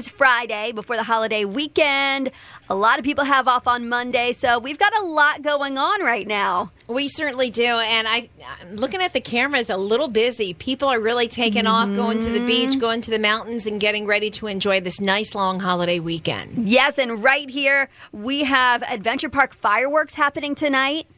is Friday before the holiday weekend. A lot of people have off on Monday, so we've got a lot going on right now. We certainly do. And I, I'm looking at the cameras, a little busy. People are really taking off, going to the beach, mm-hmm. going to the mountains, and getting ready to enjoy this nice long holiday weekend. Yes, and right here we have Adventure Park fireworks happening tonight.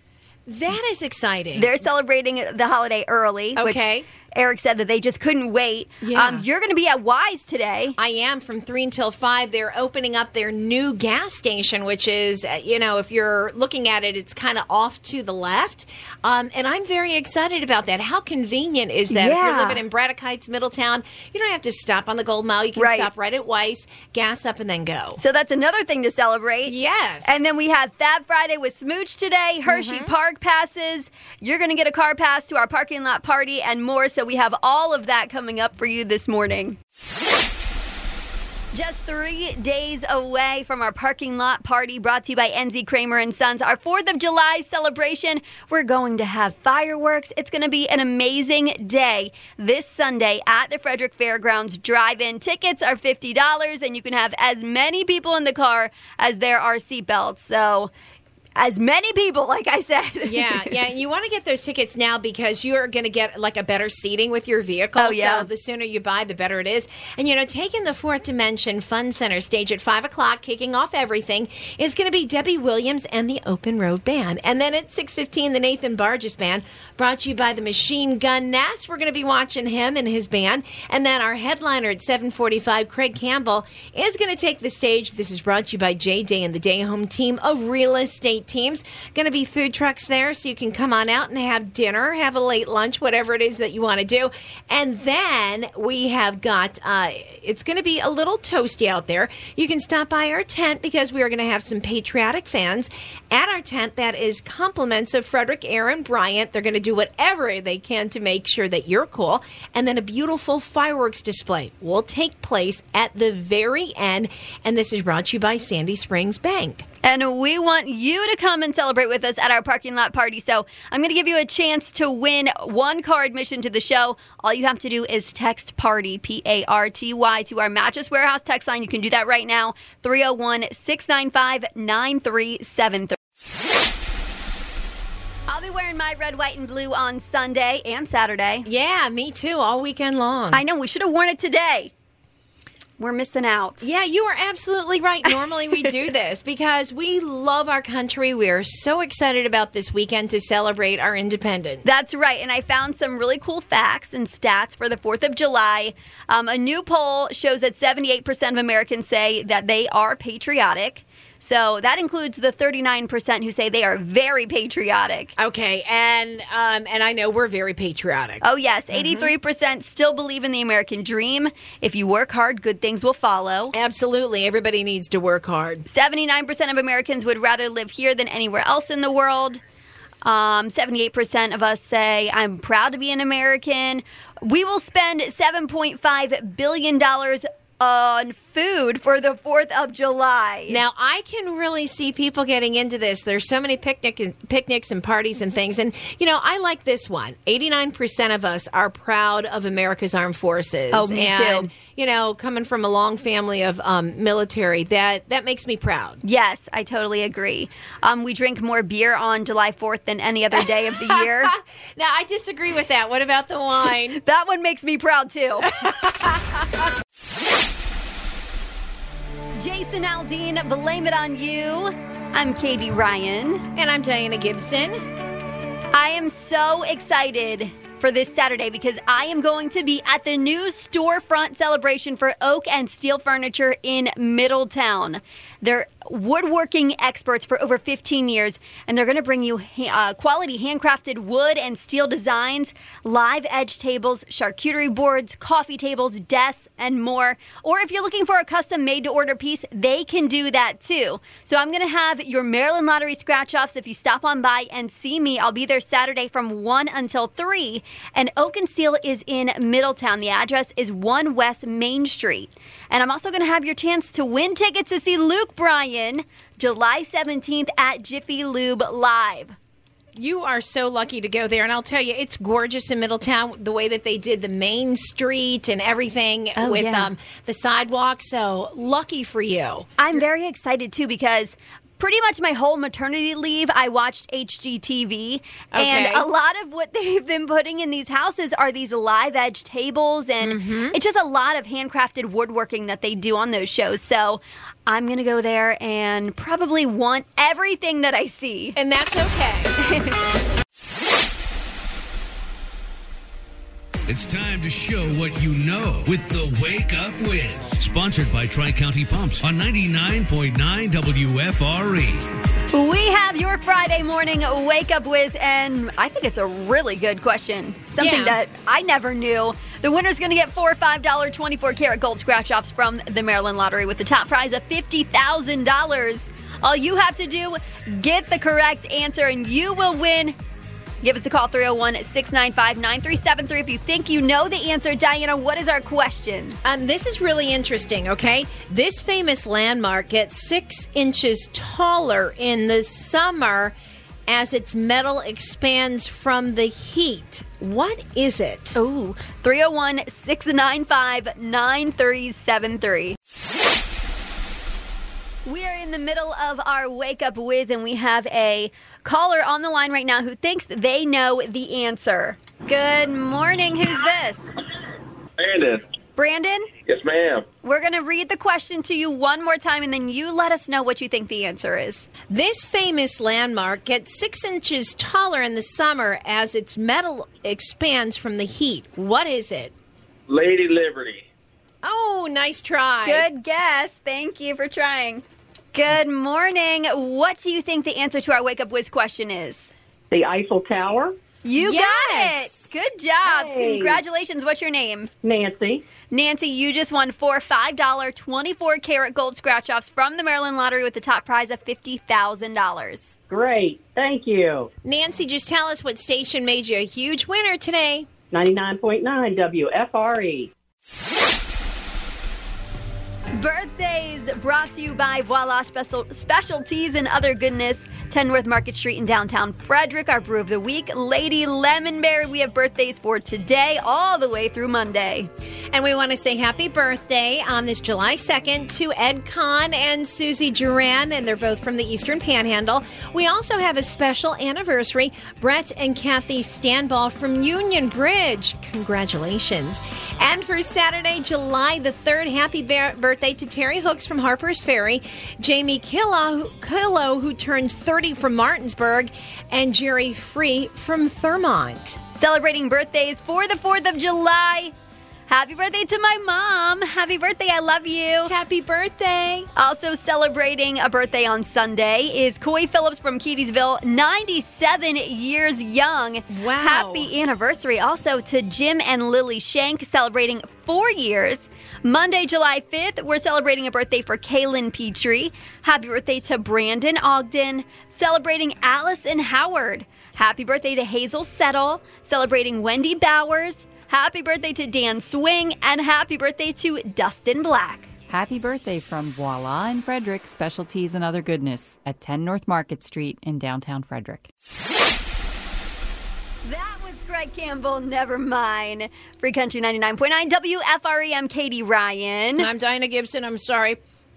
That is exciting. They're celebrating the holiday early. Okay. Which Eric said that they just couldn't wait. Yeah. Um, you're going to be at Weis today. I am from three until five. They're opening up their new gas station, which is, uh, you know, if you're looking at it, it's kind of off to the left. Um, and I'm very excited about that. How convenient is that? Yeah. If you're living in Braddock Heights, Middletown, you don't have to stop on the Gold Mile. You can Right. stop right at Weis, gas up, and then go. So that's another thing to celebrate. Yes. And then we have Fab Friday with Smooch today, Hershey Mm-hmm. Park passes. You're going to get a car pass to our parking lot party and more. So we have all of that coming up for you this morning. Just three days away from our parking lot party brought to you by NZ Kramer and Sons. Our 4th of July celebration. We're going to have fireworks. It's going to be an amazing day this Sunday at the Frederick Fairgrounds Drive-In. Tickets are $50 and you can have as many people in the car as there are seatbelts. So as many people, like I said. yeah, yeah. You want to get those tickets now because you are going to get like a better seating with your vehicle. Oh, yeah. So the sooner you buy, the better it is. And you know, taking the Fourth Dimension Fun Center stage at five o'clock, kicking off everything, is going to be Debbie Williams and the Open Road Band. And then at six fifteen, the Nathan Barges Band, brought to you by the Machine Gun Nest. We're going to be watching him and his band. And then our headliner at seven forty-five, Craig Campbell, is going to take the stage. This is brought to you by J Day and the Day Home team of real estate teams. Going to be food trucks there, so you can come on out and have dinner, have a late lunch, whatever it is that you want to do. And then we have got, uh, it's going to be a little toasty out there. You can stop by our tent because we are going to have some patriotic fans at our tent. That is compliments of Frederick, Aaron, Bryant. They're going to do whatever they can to make sure that you're cool. And then a beautiful fireworks display will take place at the very end. And this is brought to you by Sandy Springs Bank. And we want you to come and celebrate with us at our parking lot party. So I'm going to give you a chance to win one car admission to the show. All you have to do is text party, P A R T Y, to our Mattress Warehouse text line. You can do that right now, 301 695 9373. I'll be wearing my red, white, and blue on Sunday and Saturday. Yeah, me too, all weekend long. I know we should have worn it today. We're missing out. Yeah, you are absolutely right. Normally we do this because we love our country. We are so excited about this weekend to celebrate our independence. That's right. And I found some really cool facts and stats for the 4th of July. Um, a new poll shows that 78% of Americans say that they are patriotic. So that includes the 39% who say they are very patriotic. Okay, and um, and I know we're very patriotic. Oh, yes. 83% still believe in the American dream. If you work hard, good things will follow. Absolutely, everybody needs to work hard. 79% of Americans would rather live here than anywhere else in the world. Um, 78% of us say, I'm proud to be an American. We will spend $7.5 billion on food for the 4th of July. Now I can really see people getting into this. There's so many picnic picnics and parties and things, and you know I like this one. Eighty nine percent of us are proud of America's armed forces. Oh, me and, too. You know, coming from a long family of um, military, that that makes me proud. Yes, I totally agree. Um, we drink more beer on July 4th than any other day of the year. Now I disagree with that. What about the wine? that one makes me proud too. Jason Aldean, blame it on you. I'm Katie Ryan. and I'm Diana Gibson. I am so excited for this Saturday because I am going to be at the new storefront celebration for oak and steel furniture in Middletown. They're woodworking experts for over 15 years, and they're going to bring you uh, quality handcrafted wood and steel designs, live edge tables, charcuterie boards, coffee tables, desks, and more. Or if you're looking for a custom made to order piece, they can do that too. So I'm going to have your Maryland Lottery scratch offs if you stop on by and see me. I'll be there Saturday from 1 until 3. And Oak and Steel is in Middletown. The address is 1 West Main Street. And I'm also going to have your chance to win tickets to see Luke Bryan July 17th at Jiffy Lube Live. You are so lucky to go there. And I'll tell you, it's gorgeous in Middletown, the way that they did the main street and everything Oh, with yeah. um, the sidewalk. So lucky for you. I'm very excited too because pretty much my whole maternity leave I watched HGTV and a lot of what they've been putting in these houses are these live edge tables and Mm-hmm. it's just a lot of handcrafted woodworking that they do on those shows. So I'm going to go there and probably want everything that I see. And that's okay. It's time to show what you know with the Wake Up Whiz. Sponsored by Tri County Pumps on 99.9 WFRE. We have your Friday morning wake up with, and I think it's a really good question. Something Yeah. that I never knew. The winner's going to get four $5 24 karat gold scratch offs from the Maryland Lottery with the top prize of $50,000. All you have to do, get the correct answer, and you will win. Give us a call 301 695 9373 if you think you know the answer. Diana, what is our question? Um, this is really interesting, okay? This famous landmark gets six inches taller in the summer as its metal expands from the heat. What is it? Ooh, 301 695 9373. We are in the middle of our wake up whiz, and we have a caller on the line right now who thinks they know the answer. Good morning. Who's this? Brandon. Brandon? Yes, ma'am. We're going to read the question to you one more time, and then you let us know what you think the answer is. This famous landmark gets six inches taller in the summer as its metal expands from the heat. What is it? Lady Liberty. Oh, nice try. Good guess. Thank you for trying. Good morning. What do you think the answer to our wake up whiz question is? The Eiffel Tower. You Yes. got it. Good job. Hey. Congratulations. What's your name? Nancy. Nancy, you just won four $5 24 karat gold scratch offs from the Maryland Lottery with the top prize of $50,000. Great. Thank you. Nancy, just tell us what station made you a huge winner today. 99.9 WFRE. Birthdays brought to you by Voila Special Specialties and Other Goodness. 10 North Market Street in downtown Frederick. Our brew of the week, Lady Lemonberry. We have birthdays for today all the way through Monday. And we want to say happy birthday on this July 2nd to Ed Kahn and Susie Duran, and they're both from the Eastern Panhandle. We also have a special anniversary, Brett and Kathy Stanball from Union Bridge. Congratulations. And for Saturday, July the 3rd, happy birthday to Terry Hooks from Harper's Ferry, Jamie Killo, Killo who turns 30 from Martinsburg, and Jerry Free from Thurmont. Celebrating birthdays for the 4th of July. Happy birthday to my mom. Happy birthday. I love you. Happy birthday. Also celebrating a birthday on Sunday is Coy Phillips from Keedysville, 97 years young. Wow. Happy anniversary also to Jim and Lily Shank celebrating four years. Monday, July 5th, we're celebrating a birthday for Kaylin Petrie. Happy birthday to Brandon Ogden, celebrating Alice and Howard. Happy birthday to Hazel Settle, celebrating Wendy Bowers. Happy birthday to Dan Swing, and happy birthday to Dustin Black. Happy birthday from Voila and Frederick, Specialties and Other Goodness at 10 North Market Street in downtown Frederick. That was Greg Campbell, never mind. Free Country 99.9 WFRE, I'm Katie Ryan. I'm Diana Gibson. I'm sorry.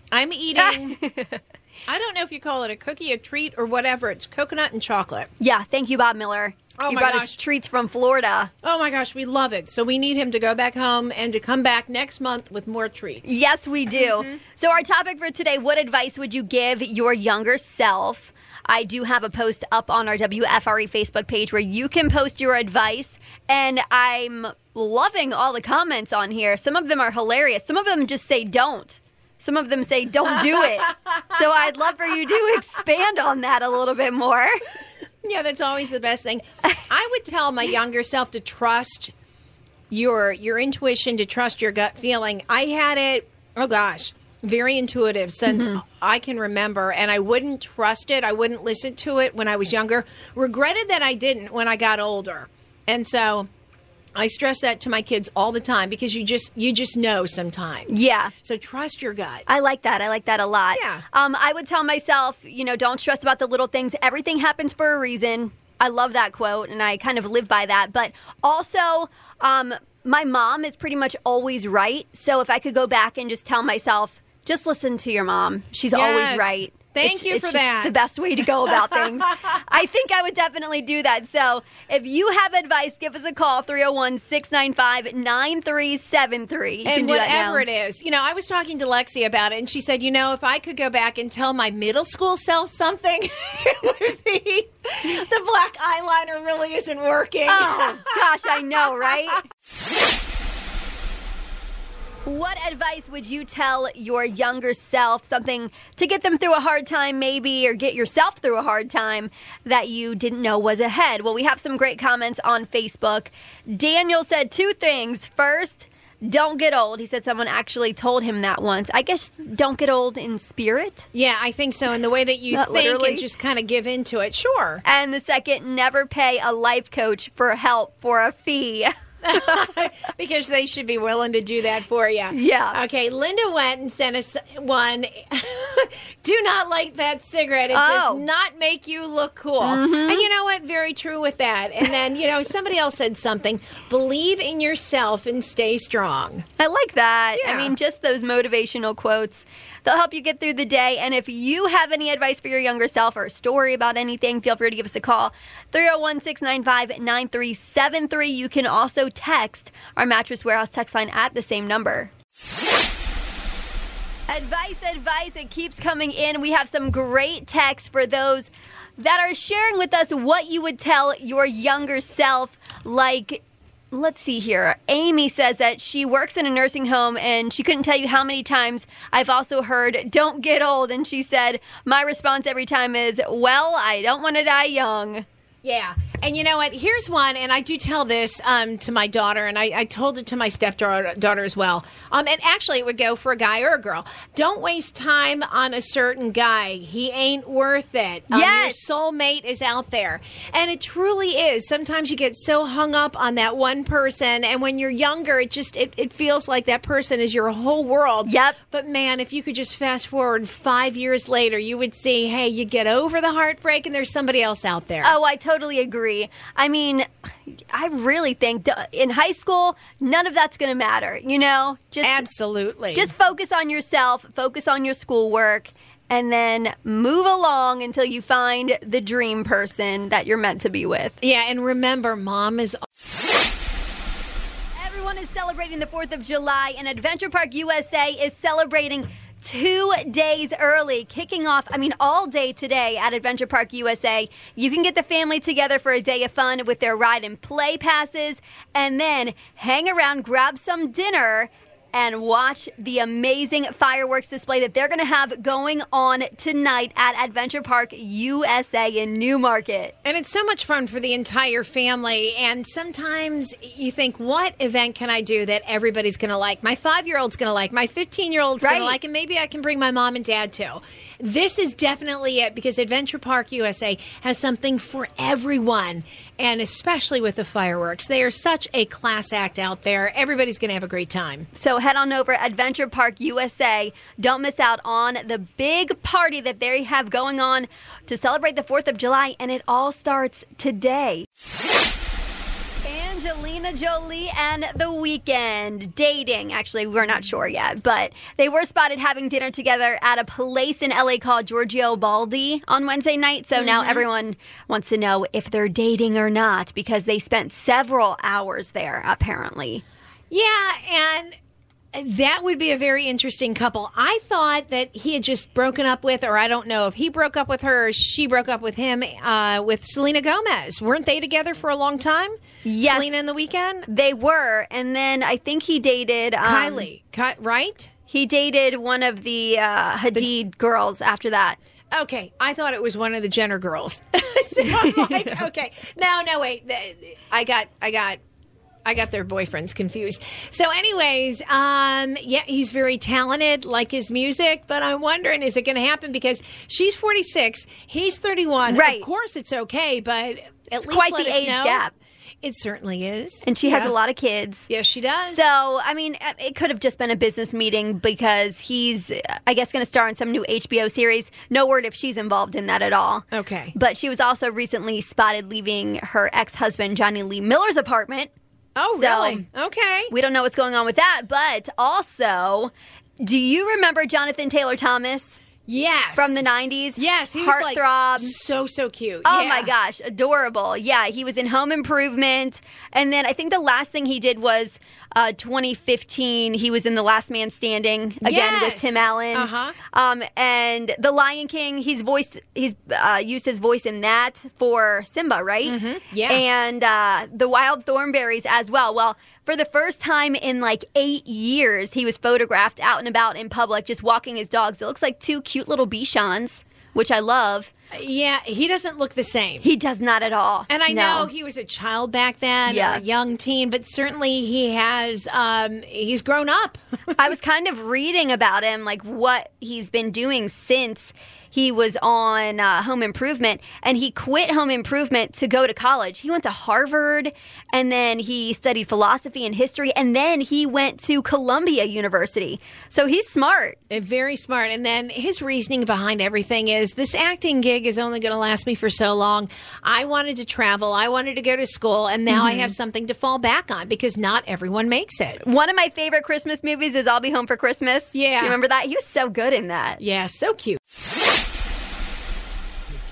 I'm eating. I don't know if you call it a cookie, a treat, or whatever. It's coconut and chocolate. Yeah, thank you, Bob Miller. Oh he my brought gosh. us treats from Florida. Oh my gosh, we love it. So we need him to go back home and to come back next month with more treats. Yes, we do. Mm-hmm. So, our topic for today what advice would you give your younger self? I do have a post up on our WFRE Facebook page where you can post your advice, and I'm loving all the comments on here. Some of them are hilarious, some of them just say don't. Some of them say don't do it. so I'd love for you to expand on that a little bit more. Yeah, that's always the best thing. I would tell my younger self to trust your your intuition, to trust your gut feeling. I had it. Oh gosh. Very intuitive since mm-hmm. I can remember, and I wouldn't trust it. I wouldn't listen to it when I was younger. Regretted that I didn't when I got older, and so I stress that to my kids all the time because you just you just know sometimes. Yeah. So trust your gut. I like that. I like that a lot. Yeah. Um, I would tell myself, you know, don't stress about the little things. Everything happens for a reason. I love that quote, and I kind of live by that. But also, um, my mom is pretty much always right. So if I could go back and just tell myself, just listen to your mom. She's Yes. always right. Thank It's- you it's for that. The best way to go about things. I think I would definitely do that. So if you have advice, give us a call 301 695 9373. You can and do that now. whatever it is. You know, I was talking to Lexi about it, and she said, you know, if I could go back and tell my middle school self something, it would be the black eyeliner really isn't working. Oh, gosh, I know, right? What advice would you tell your younger self? Something to get them through a hard time, maybe, or get yourself through a hard time that you didn't know was ahead? Well, we have some great comments on Facebook. Daniel said two things. First, don't get old. He said someone actually told him that once. I guess don't get old in spirit. Yeah, I think so. In the way that you think literally. and just kind of give into it, sure. And the second, never pay a life coach for help for a fee. because they should be willing to do that for you. Yeah. Okay, Linda went and sent us one. do not light that cigarette. It Oh. Mm-hmm. does not make you look cool. And you know what? Very true with that. And then, you know, somebody else said something. Believe in yourself and stay strong. I like that. I mean, just those motivational quotes. They'll help you get through the day. And if you have any advice for your younger self or a story about anything, feel free to give us a call. 301 695 9373. You can also text our Mattress Warehouse text line at the same number. Advice, advice, it keeps coming in. We have some great texts for those that are sharing with us what you would tell your younger self. Like, let's see here. Amy says that she works in a nursing home and she couldn't tell you how many times I've also heard, don't get old. And she said, my response every time is, well, I don't want to die young. Yeah. And you know what? Here's one, and I do tell this um, to my daughter, and I, I told it to my stepdaughter daughter as well. Um, and actually, it would go for a guy or a girl. Don't waste time on a certain guy. He ain't worth it. Um, Yes. Your soulmate is out there. And it truly is. Sometimes you get so hung up on that one person, and when you're younger, it just it, it feels like that person is your whole world. Yep. But man, if you could just fast forward five years later, you would see, hey, you get over the heartbreak, and there's somebody else out there. Oh, I totally agree. I mean, I really think in high school, none of that's going to matter. You know, just Absolutely. just focus on yourself, focus on your schoolwork, and then move along until you find the dream person that you're meant to be with. yeah, and remember, mom is Everyone is celebrating the 4th of July, and Adventure Park USA is celebrating two days early, kicking off, I mean, all day today at Adventure Park USA. You can get the family together for a day of fun with their ride and play passes, and then hang around, grab some dinner. And watch the amazing fireworks display that they're going to have going on tonight at Adventure Park USA in Newmarket. And it's so much fun for the entire family. And sometimes you think, what event can I do that everybody's going to like? My five year old's going to like, my 15 year old's going to like, and maybe I can bring my mom and dad too. This is definitely it because Adventure Park USA has something for everyone. And especially with the fireworks, they are such a class act out there. Everybody's going to have a great time. So head on over Adventure Park USA. Don't miss out on the big party that they have going on to celebrate the 4th of July, and it all starts today. Angelina Jolie and The Weeknd dating. Actually, we're not sure yet, but they were spotted having dinner together at a place in LA called Giorgio Baldi on Wednesday night. So now mm-hmm. everyone wants to know if they're dating or not because they spent several hours there, apparently. Yeah, and that would be a very interesting couple. I thought that he had just broken up with, or I don't know if he broke up with her or she broke up with him, uh, with Selena Gomez. Weren't they together for a long time? Yes. Selena in the Weeknd? They were, and then I think he dated um, Kylie, Ki- right? He dated one of the uh, Hadid girls after that. Okay, I thought it was one of the Jenner girls. so I'm like, okay, no, no, wait, I got, I got. I got their boyfriends confused. So, anyways, um, yeah, he's very talented, like his music. But I'm wondering, is it going to happen because she's 46, he's 31. Right. Of course, it's okay, but at least quite let the us age know. gap. It certainly is. and she has a lot of kids. Yes, she does. So, I mean, uh, it could have just been a business meeting because he's, I guess, going to star in some new HBO series. No word if she's involved in that at all. Okay. But she was also recently spotted leaving her ex husband, Jonny Lee Miller's apartment. Oh, so- really? Okay. We don't know what's going on with that. But also, do you remember Jonathan Taylor Thomas yes. from the 90s? Yes, he was like Heartthrob. so so cute. Oh Yeah. my gosh, adorable. Yeah, he was in Home Improvement. And then I think the last thing he did was uh, 2015. He was in The Last Man Standing again with Tim Allen. Uh-huh. Um, and The Lion King, he's voiced, he's uh, used his voice in that for Simba, right? Mm-hmm. Yeah. And uh, The Wild Thornberrys as well. Well, for the first time in like eight years, he was photographed out and about in public, just walking his dogs. It looks like two cute little Bichons, which I love. Yeah, he doesn't look the same. He does not at all. And I No. know he was a child back then, Yeah. a young teen, but certainly he has um he's grown up. I was kind of reading about him, like what he's been doing since he was on uh, Home Improvement, and he quit Home Improvement to go to college. He went to Harvard, and then he studied philosophy and history, and then he went to Columbia University. So he's smart. Uh, Very smart. And then his reasoning behind everything is this acting gig is only going to last me for so long. I wanted to travel, I wanted to go to school, and now I Mm-hmm. have something to fall back on because not everyone makes it. One of my favorite Christmas movies is I'll Be Home for Christmas. Yeah. Do you remember that? He was so good in that. Yeah, so cute.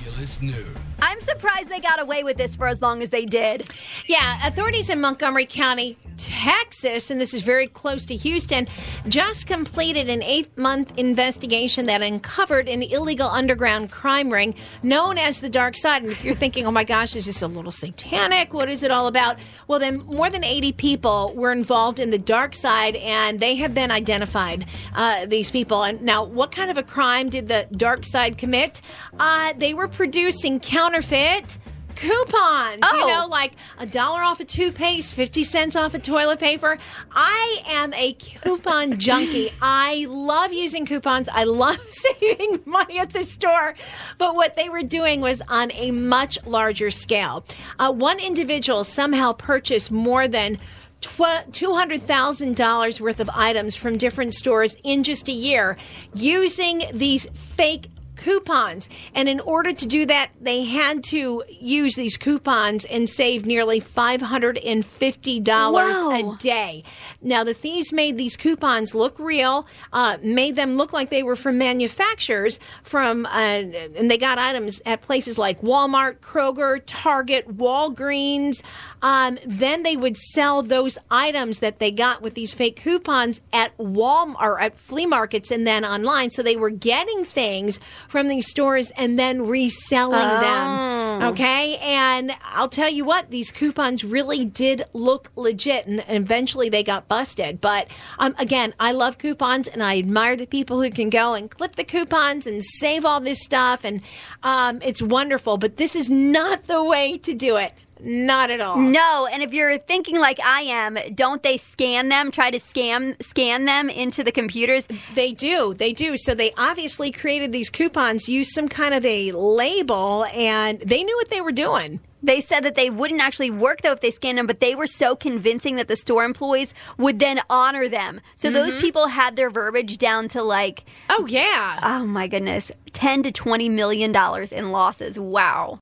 Ridiculous news. I'm surprised they got away with this for as long as they did. Yeah, authorities in Montgomery County, Texas, and this is very close to Houston, just completed an eight month investigation that uncovered an illegal underground crime ring known as the Dark Side. And if you're thinking, oh my gosh, is this a little satanic? What is it all about? Well, then more than 80 people were involved in the Dark Side, and they have been identified, uh, these people. And now, what kind of a crime did the Dark Side commit? Uh, they were producing counterfeit coupons. You Oh. know, like a dollar off a toothpaste, 50 cents off a toilet paper. I am a coupon junkie. I love using coupons. I love saving money at the store. But what they were doing was on a much larger scale. Uh, one individual somehow purchased more than $200,000 worth of items from different stores in just a year using these fake coupons. And in order to do that, they had to use these coupons and save nearly $550 Wow. a day. Now, the thieves made these coupons look real, uh, made them look like they were from manufacturers from, uh, and they got items at places like Walmart, Kroger, Target, Walgreens. Um, then they would sell those items that they got with these fake coupons at Walmart at flea markets and then online. So they were getting things from these stores and then reselling them. Okay. And I'll tell you what, these coupons really did look legit and eventually they got busted. But um, again, I love coupons and I admire the people who can go and clip the coupons and save all this stuff. And um, it's wonderful. But this is not the way to do it. Not at all. No, and if you're thinking like I am, don't they scan them, try to scam scan them into the computers? They do. They do. So they obviously created these coupons, used some kind of a label, and they knew what they were doing. They said that they wouldn't actually work though if they scanned them, but they were so convincing that the store employees would then honor them. So those mm-hmm. people had their verbiage down to like, Oh, yeah. oh my goodness, 10 to 20 million dollars in losses. Wow.